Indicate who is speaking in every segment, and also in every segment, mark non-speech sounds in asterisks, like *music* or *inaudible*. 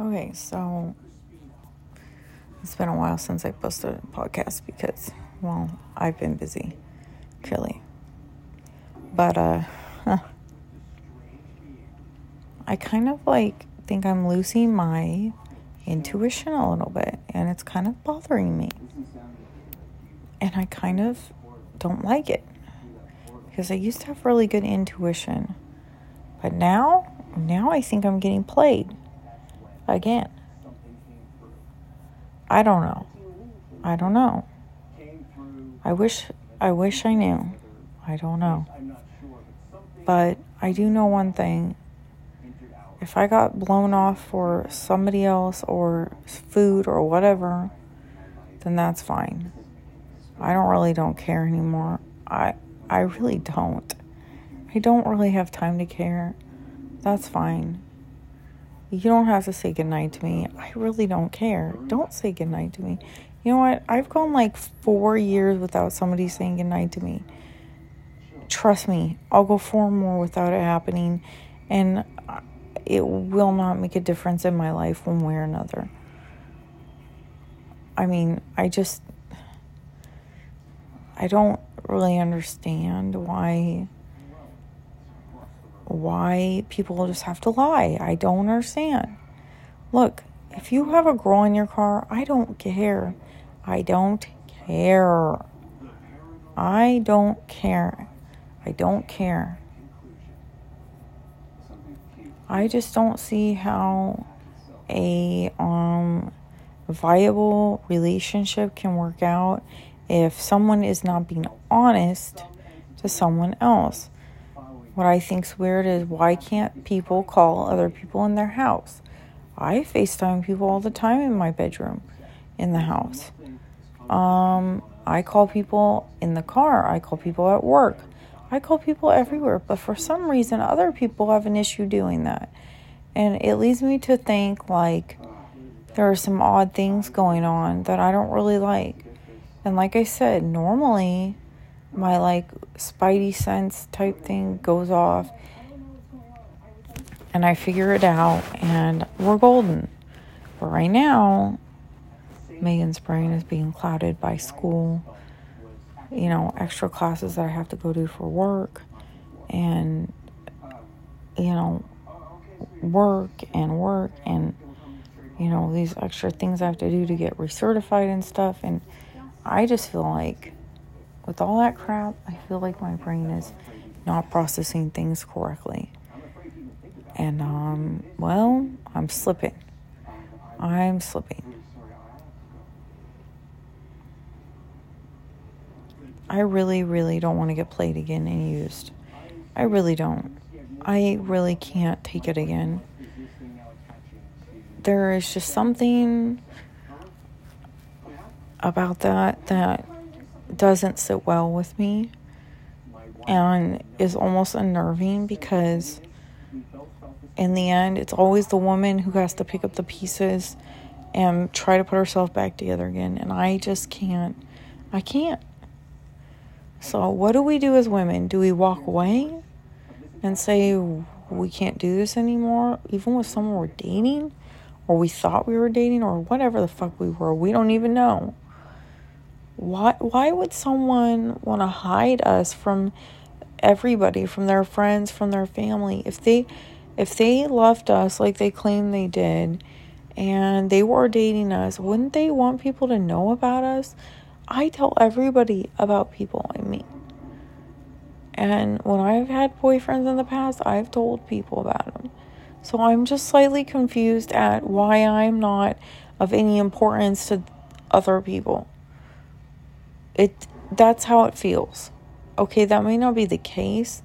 Speaker 1: Okay, so it's been a while since I posted a podcast because, well, I've been busy, clearly. But, uh. I kind of like think I'm losing my intuition a little bit, and it's kind of bothering me. And I kind of don't like it because I used to have really good intuition. But now, now I think I'm getting played again. I don't know. I don't know. I wish I wish I knew. I don't know. But I do know one thing. If I got blown off for somebody else or food or whatever, then that's fine. I don't really don't care anymore. I I really don't. I don't really have time to care. That's fine. You don't have to say goodnight to me. I really don't care. Don't say goodnight to me. You know what? I've gone like four years without somebody saying goodnight to me. Trust me, I'll go four more without it happening, and it will not make a difference in my life one way or another. I mean, I just. I don't really understand why why people just have to lie. I don't understand. Look, if you have a girl in your car, I don't care. I don't care. I don't care. I don't care. I just don't see how a um viable relationship can work out if someone is not being honest to someone else. What I think's weird is why can't people call other people in their house? I FaceTime people all the time in my bedroom, in the house. Um, I call people in the car. I call people at work. I call people everywhere. But for some reason, other people have an issue doing that. And it leads me to think like there are some odd things going on that I don't really like. And like I said, normally my like spidey sense type thing goes off and I figure it out and we're golden. But right now, Megan's brain is being clouded by school, you know, extra classes that I have to go do for work and you know, work and work and you know, these extra things I have to do to get recertified and stuff and I just feel like with all that crap, I feel like my brain is not processing things correctly. And, um, well, I'm slipping. I'm slipping. I really, really don't want to get played again and used. I really don't. I really can't take it again. There is just something about that that doesn't sit well with me and is almost unnerving because in the end it's always the woman who has to pick up the pieces and try to put herself back together again. And I just can't. I can't. So what do we do as women? Do we walk away and say we can't do this anymore even with someone we're dating or we thought we were dating or whatever the fuck we were? We don't even know why why would someone want to hide us from everybody from their friends from their family? If they if they loved us like they claim they did and they were dating us wouldn't they want people to know about us? I tell everybody about people i meet. And when i've had boyfriends in the past i've told people about them so i'm just slightly confused at why i'm not of any importance to other people it that's how it feels. Okay, that may not be the case,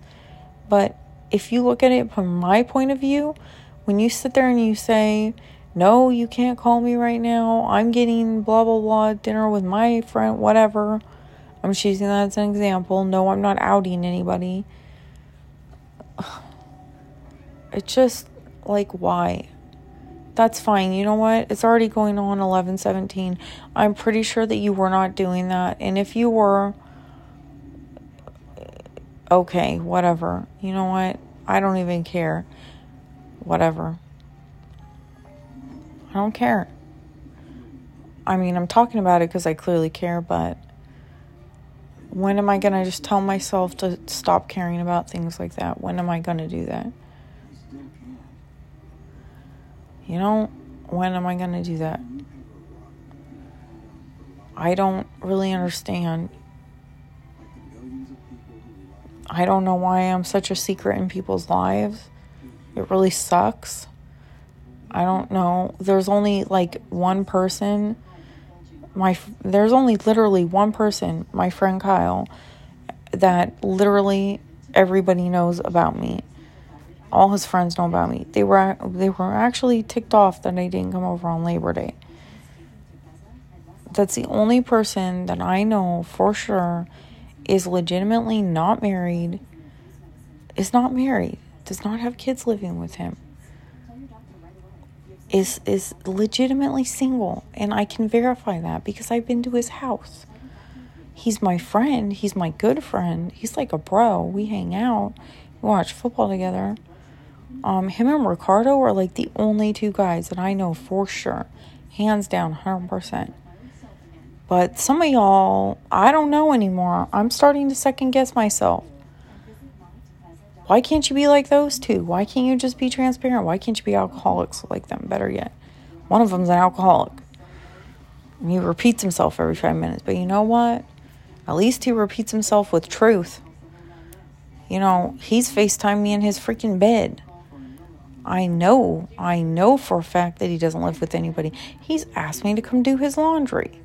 Speaker 1: but if you look at it from my point of view, when you sit there and you say, "No, you can't call me right now. I'm getting blah blah blah dinner with my friend, whatever." I'm using that as an example. No, I'm not outing anybody. *sighs* It's just like why? That's fine. You know what? It's already going on 11 17. I'm pretty sure that you were not doing that. And if you were, okay, whatever. You know what? I don't even care. Whatever. I don't care. I mean, I'm talking about it because I clearly care, but when am I going to just tell myself to stop caring about things like that? When am I going to do that? You know, when am I going to do that? I don't really understand. I don't know why I'm such a secret in people's lives. It really sucks. I don't know. There's only like one person. My there's only literally one person, my friend Kyle, that literally everybody knows about me. All his friends know about me. They were they were actually ticked off that I didn't come over on Labor Day. That's the only person that I know for sure is legitimately not married. Is not married. Does not have kids living with him is is legitimately single and I can verify that because I've been to his house. He's my friend, he's my good friend. He's like a bro. We hang out, we watch football together. Um him and Ricardo are like the only two guys that I know for sure. Hands down 100%. But some of y'all, I don't know anymore. I'm starting to second guess myself. Why can't you be like those two? Why can't you just be transparent? Why can't you be alcoholics like them? Better yet, one of them's an alcoholic. he repeats himself every five minutes. But you know what? At least he repeats himself with truth. You know, he's FaceTime me in his freaking bed. I know, I know for a fact that he doesn't live with anybody. He's asked me to come do his laundry.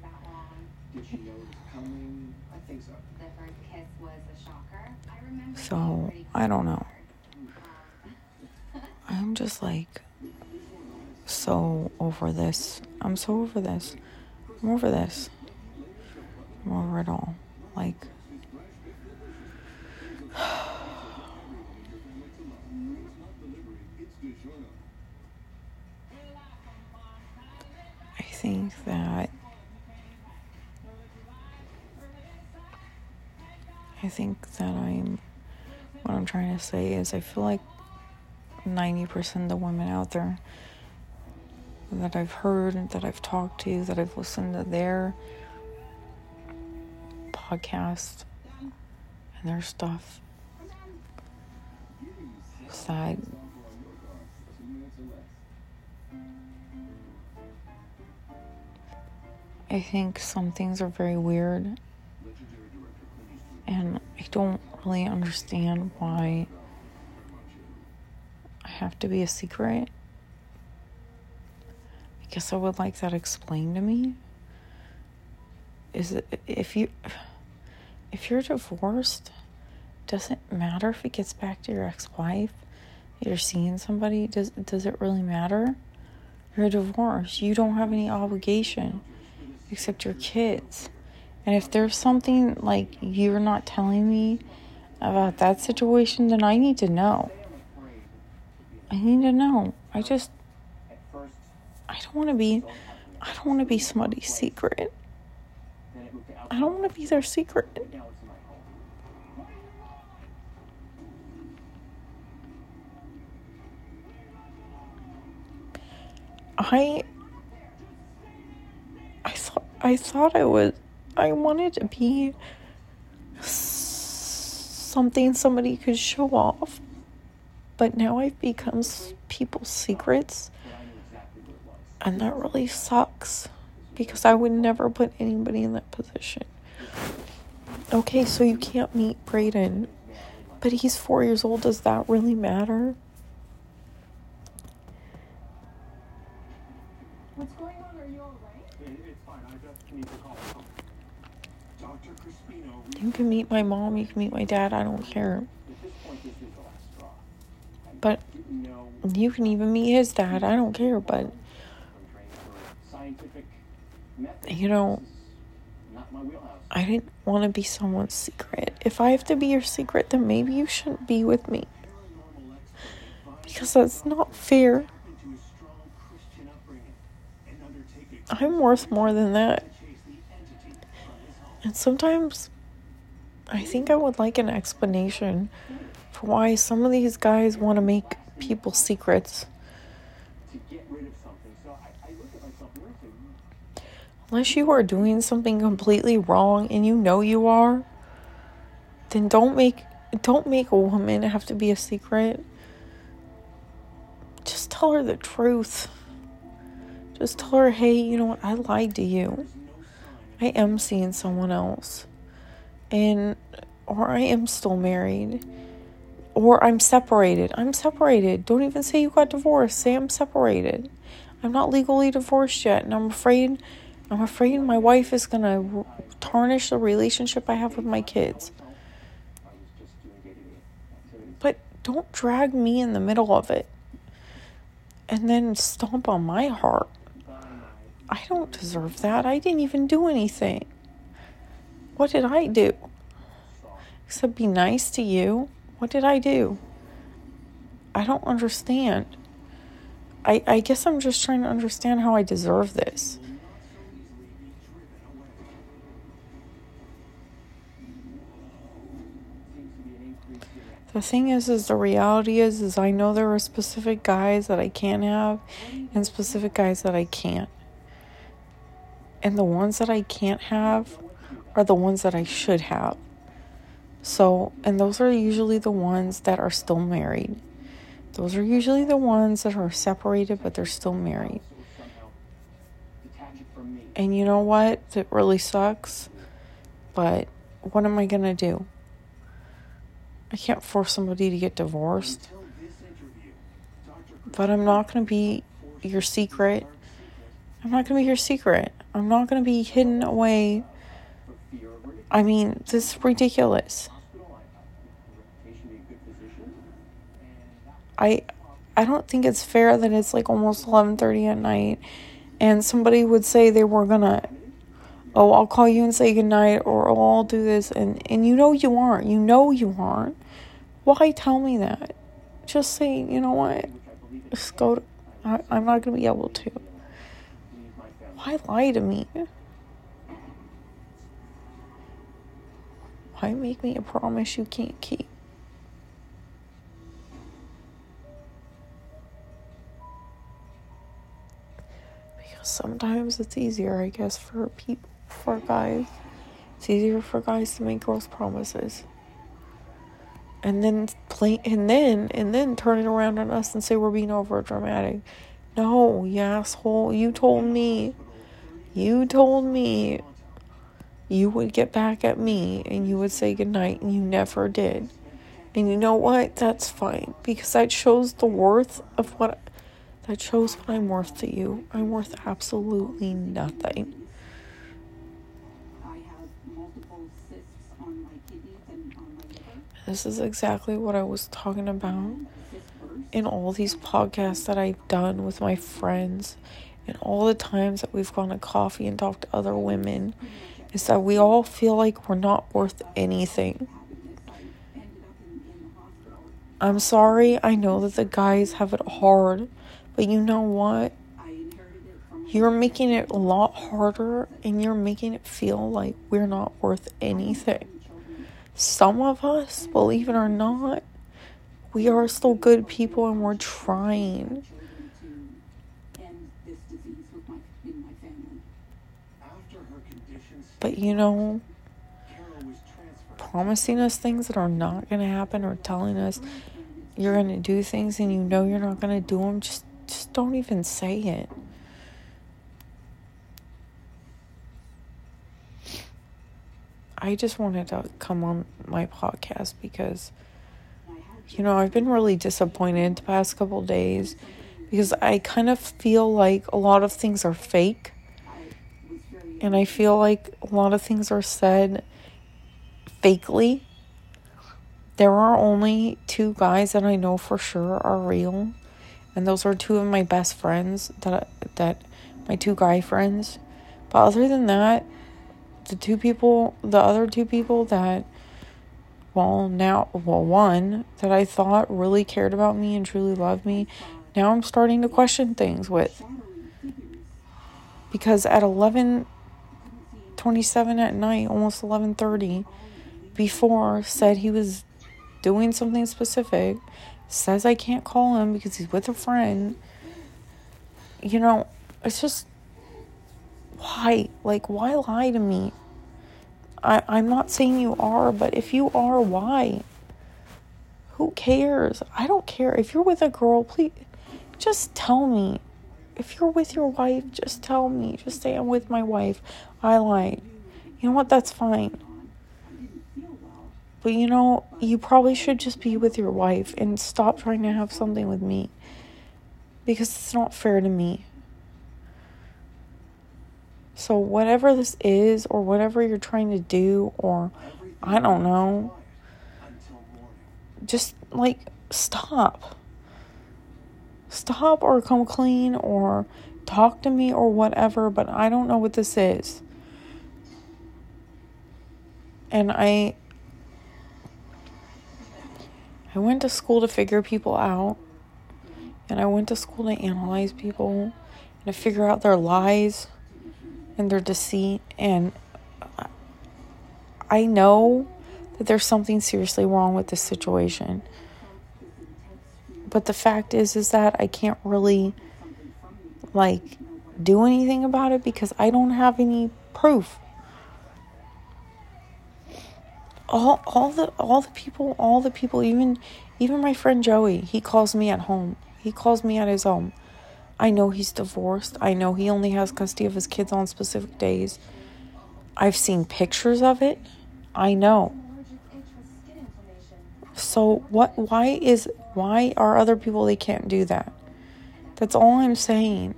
Speaker 1: So I don't know. I'm just like so over this. I'm so over this. I'm over this. I'm over it all. Like, think that I'm what I'm trying to say is, I feel like 90% of the women out there that I've heard, that I've talked to, that I've listened to their podcast and their stuff that I think some things are very weird don't really understand why I have to be a secret. I guess I would like that explained to me. Is it if you if you're divorced, doesn't matter if it gets back to your ex-wife? You're seeing somebody, does does it really matter? You're divorced. You don't have any obligation except your kids. And if there's something like you're not telling me about that situation, then I need to know. I need to know. I just, I don't want to be, I don't want to be somebody's secret. I don't want to be their secret. I, I thought, I thought I was, I wanted to be something somebody could show off. But now I've become people's secrets. And that really sucks because I would never put anybody in that position. Okay, so you can't meet Braden, but he's four years old. Does that really matter? What's going on? Are you alright? It's fine. I just need to call. You can meet my mom, you can meet my dad, I don't care. But you can even meet his dad, I don't care, but you know, I didn't want to be someone's secret. If I have to be your secret, then maybe you shouldn't be with me. Because that's not fair. I'm worth more than that. And sometimes I think I would like an explanation for why some of these guys want to make people secrets Unless you are doing something completely wrong and you know you are, then don't make don't make a woman have to be a secret. Just tell her the truth. Just tell her, hey, you know what? I lied to you. I am seeing someone else. And, or I am still married. Or I'm separated. I'm separated. Don't even say you got divorced. Say I'm separated. I'm not legally divorced yet. And I'm afraid, I'm afraid my wife is going to tarnish the relationship I have with my kids. But don't drag me in the middle of it and then stomp on my heart. I don't deserve that. I didn't even do anything. What did I do? Except be nice to you. What did I do? I don't understand. I, I guess I'm just trying to understand how I deserve this. The thing is, is the reality is, is I know there are specific guys that I can have and specific guys that I can't. And the ones that I can't have are the ones that I should have. So, and those are usually the ones that are still married. Those are usually the ones that are separated, but they're still married. And you know what? It really sucks. But what am I going to do? I can't force somebody to get divorced. But I'm not going to be your secret. I'm not going to be your secret. I'm not going to be hidden away. I mean, this is ridiculous. I I don't think it's fair that it's like almost 11:30 at night and somebody would say they were going to oh, I'll call you and say goodnight or oh, I'll do this and and you know you aren't. You know you aren't. Why tell me that? Just say, you know what? Just go to, I, I'm not going to be able to. Why lie to me? Why make me a promise you can't keep? Because sometimes it's easier, I guess, for people, for guys. It's easier for guys to make girls promises. And then play, and then, and then turn it around on us and say we're being over dramatic. No, you asshole, you told me you told me you would get back at me and you would say goodnight, and you never did. And you know what? That's fine because that shows the worth of what that shows what I'm worth to you. I'm worth absolutely nothing. This is exactly what I was talking about in all these podcasts that I've done with my friends and all the times that we've gone to coffee and talked to other women is that we all feel like we're not worth anything. I'm sorry, I know that the guys have it hard, but you know what? You're making it a lot harder and you're making it feel like we're not worth anything. Some of us, believe it or not, we are still good people and we're trying. But you know, promising us things that are not going to happen or telling us you're going to do things and you know you're not going to do them, just just don't even say it. I just wanted to come on my podcast because you know, I've been really disappointed the past couple days because I kind of feel like a lot of things are fake and I feel like a lot of things are said fakely. There are only two guys that I know for sure are real, and those are two of my best friends that that my two guy friends. But other than that, the two people, the other two people that well, now, well, one that I thought really cared about me and truly loved me, now I'm starting to question things with. Because at 11 27 at night, almost 11:30, before said he was doing something specific, says I can't call him because he's with a friend. you know, it's just why? Like, why lie to me? I, I'm not saying you are, but if you are, why? Who cares? I don't care. If you're with a girl, please just tell me. If you're with your wife, just tell me. Just say I'm with my wife. I lied. You know what? That's fine. But you know, you probably should just be with your wife and stop trying to have something with me. Because it's not fair to me. So, whatever this is, or whatever you're trying to do, or I don't know, just like stop. Stop or come clean or talk to me or whatever, but I don't know what this is. And I I went to school to figure people out. And I went to school to analyze people and to figure out their lies and their deceit. And I know that there's something seriously wrong with this situation. But the fact is is that I can't really like do anything about it because I don't have any proof. All all the all the people all the people even even my friend Joey, he calls me at home. He calls me at his home. I know he's divorced. I know he only has custody of his kids on specific days. I've seen pictures of it. I know. So what why is why are other people they can't do that? That's all I'm saying.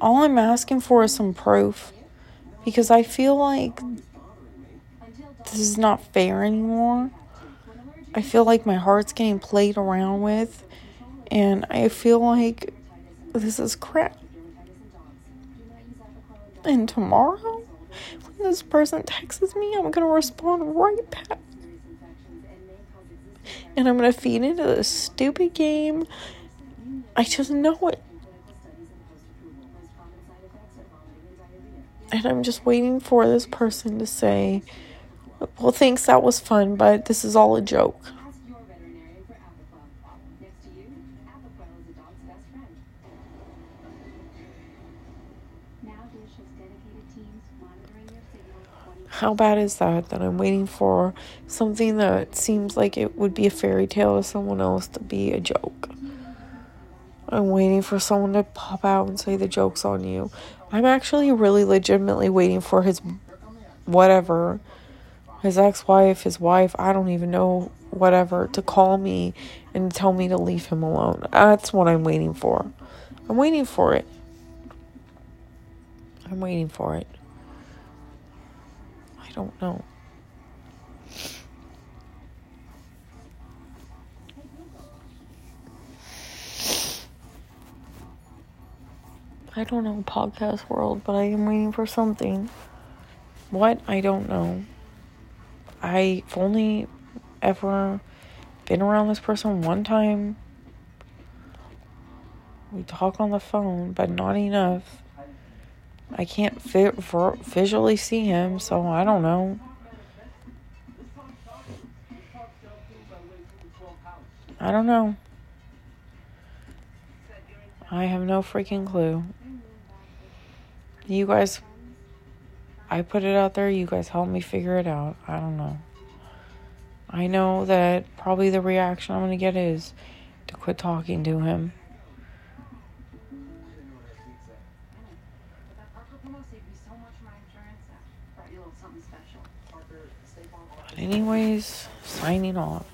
Speaker 1: All I'm asking for is some proof because I feel like this is not fair anymore. I feel like my heart's getting played around with and I feel like this is crap. And tomorrow, when this person texts me, I'm gonna respond right back. And I'm gonna feed into this stupid game. I just know it. And I'm just waiting for this person to say, Well, thanks, that was fun, but this is all a joke. How bad is that? That I'm waiting for something that seems like it would be a fairy tale to someone else to be a joke. I'm waiting for someone to pop out and say the joke's on you. I'm actually really legitimately waiting for his whatever, his ex wife, his wife, I don't even know, whatever, to call me and tell me to leave him alone. That's what I'm waiting for. I'm waiting for it. I'm waiting for it don't know. I don't know podcast world, but I am waiting for something. What? I don't know. I've only ever been around this person one time. We talk on the phone, but not enough. I can't vi- visually see him, so I don't know. I don't know. I have no freaking clue. You guys, I put it out there. You guys help me figure it out. I don't know. I know that probably the reaction I'm going to get is to quit talking to him. Anyways, signing off.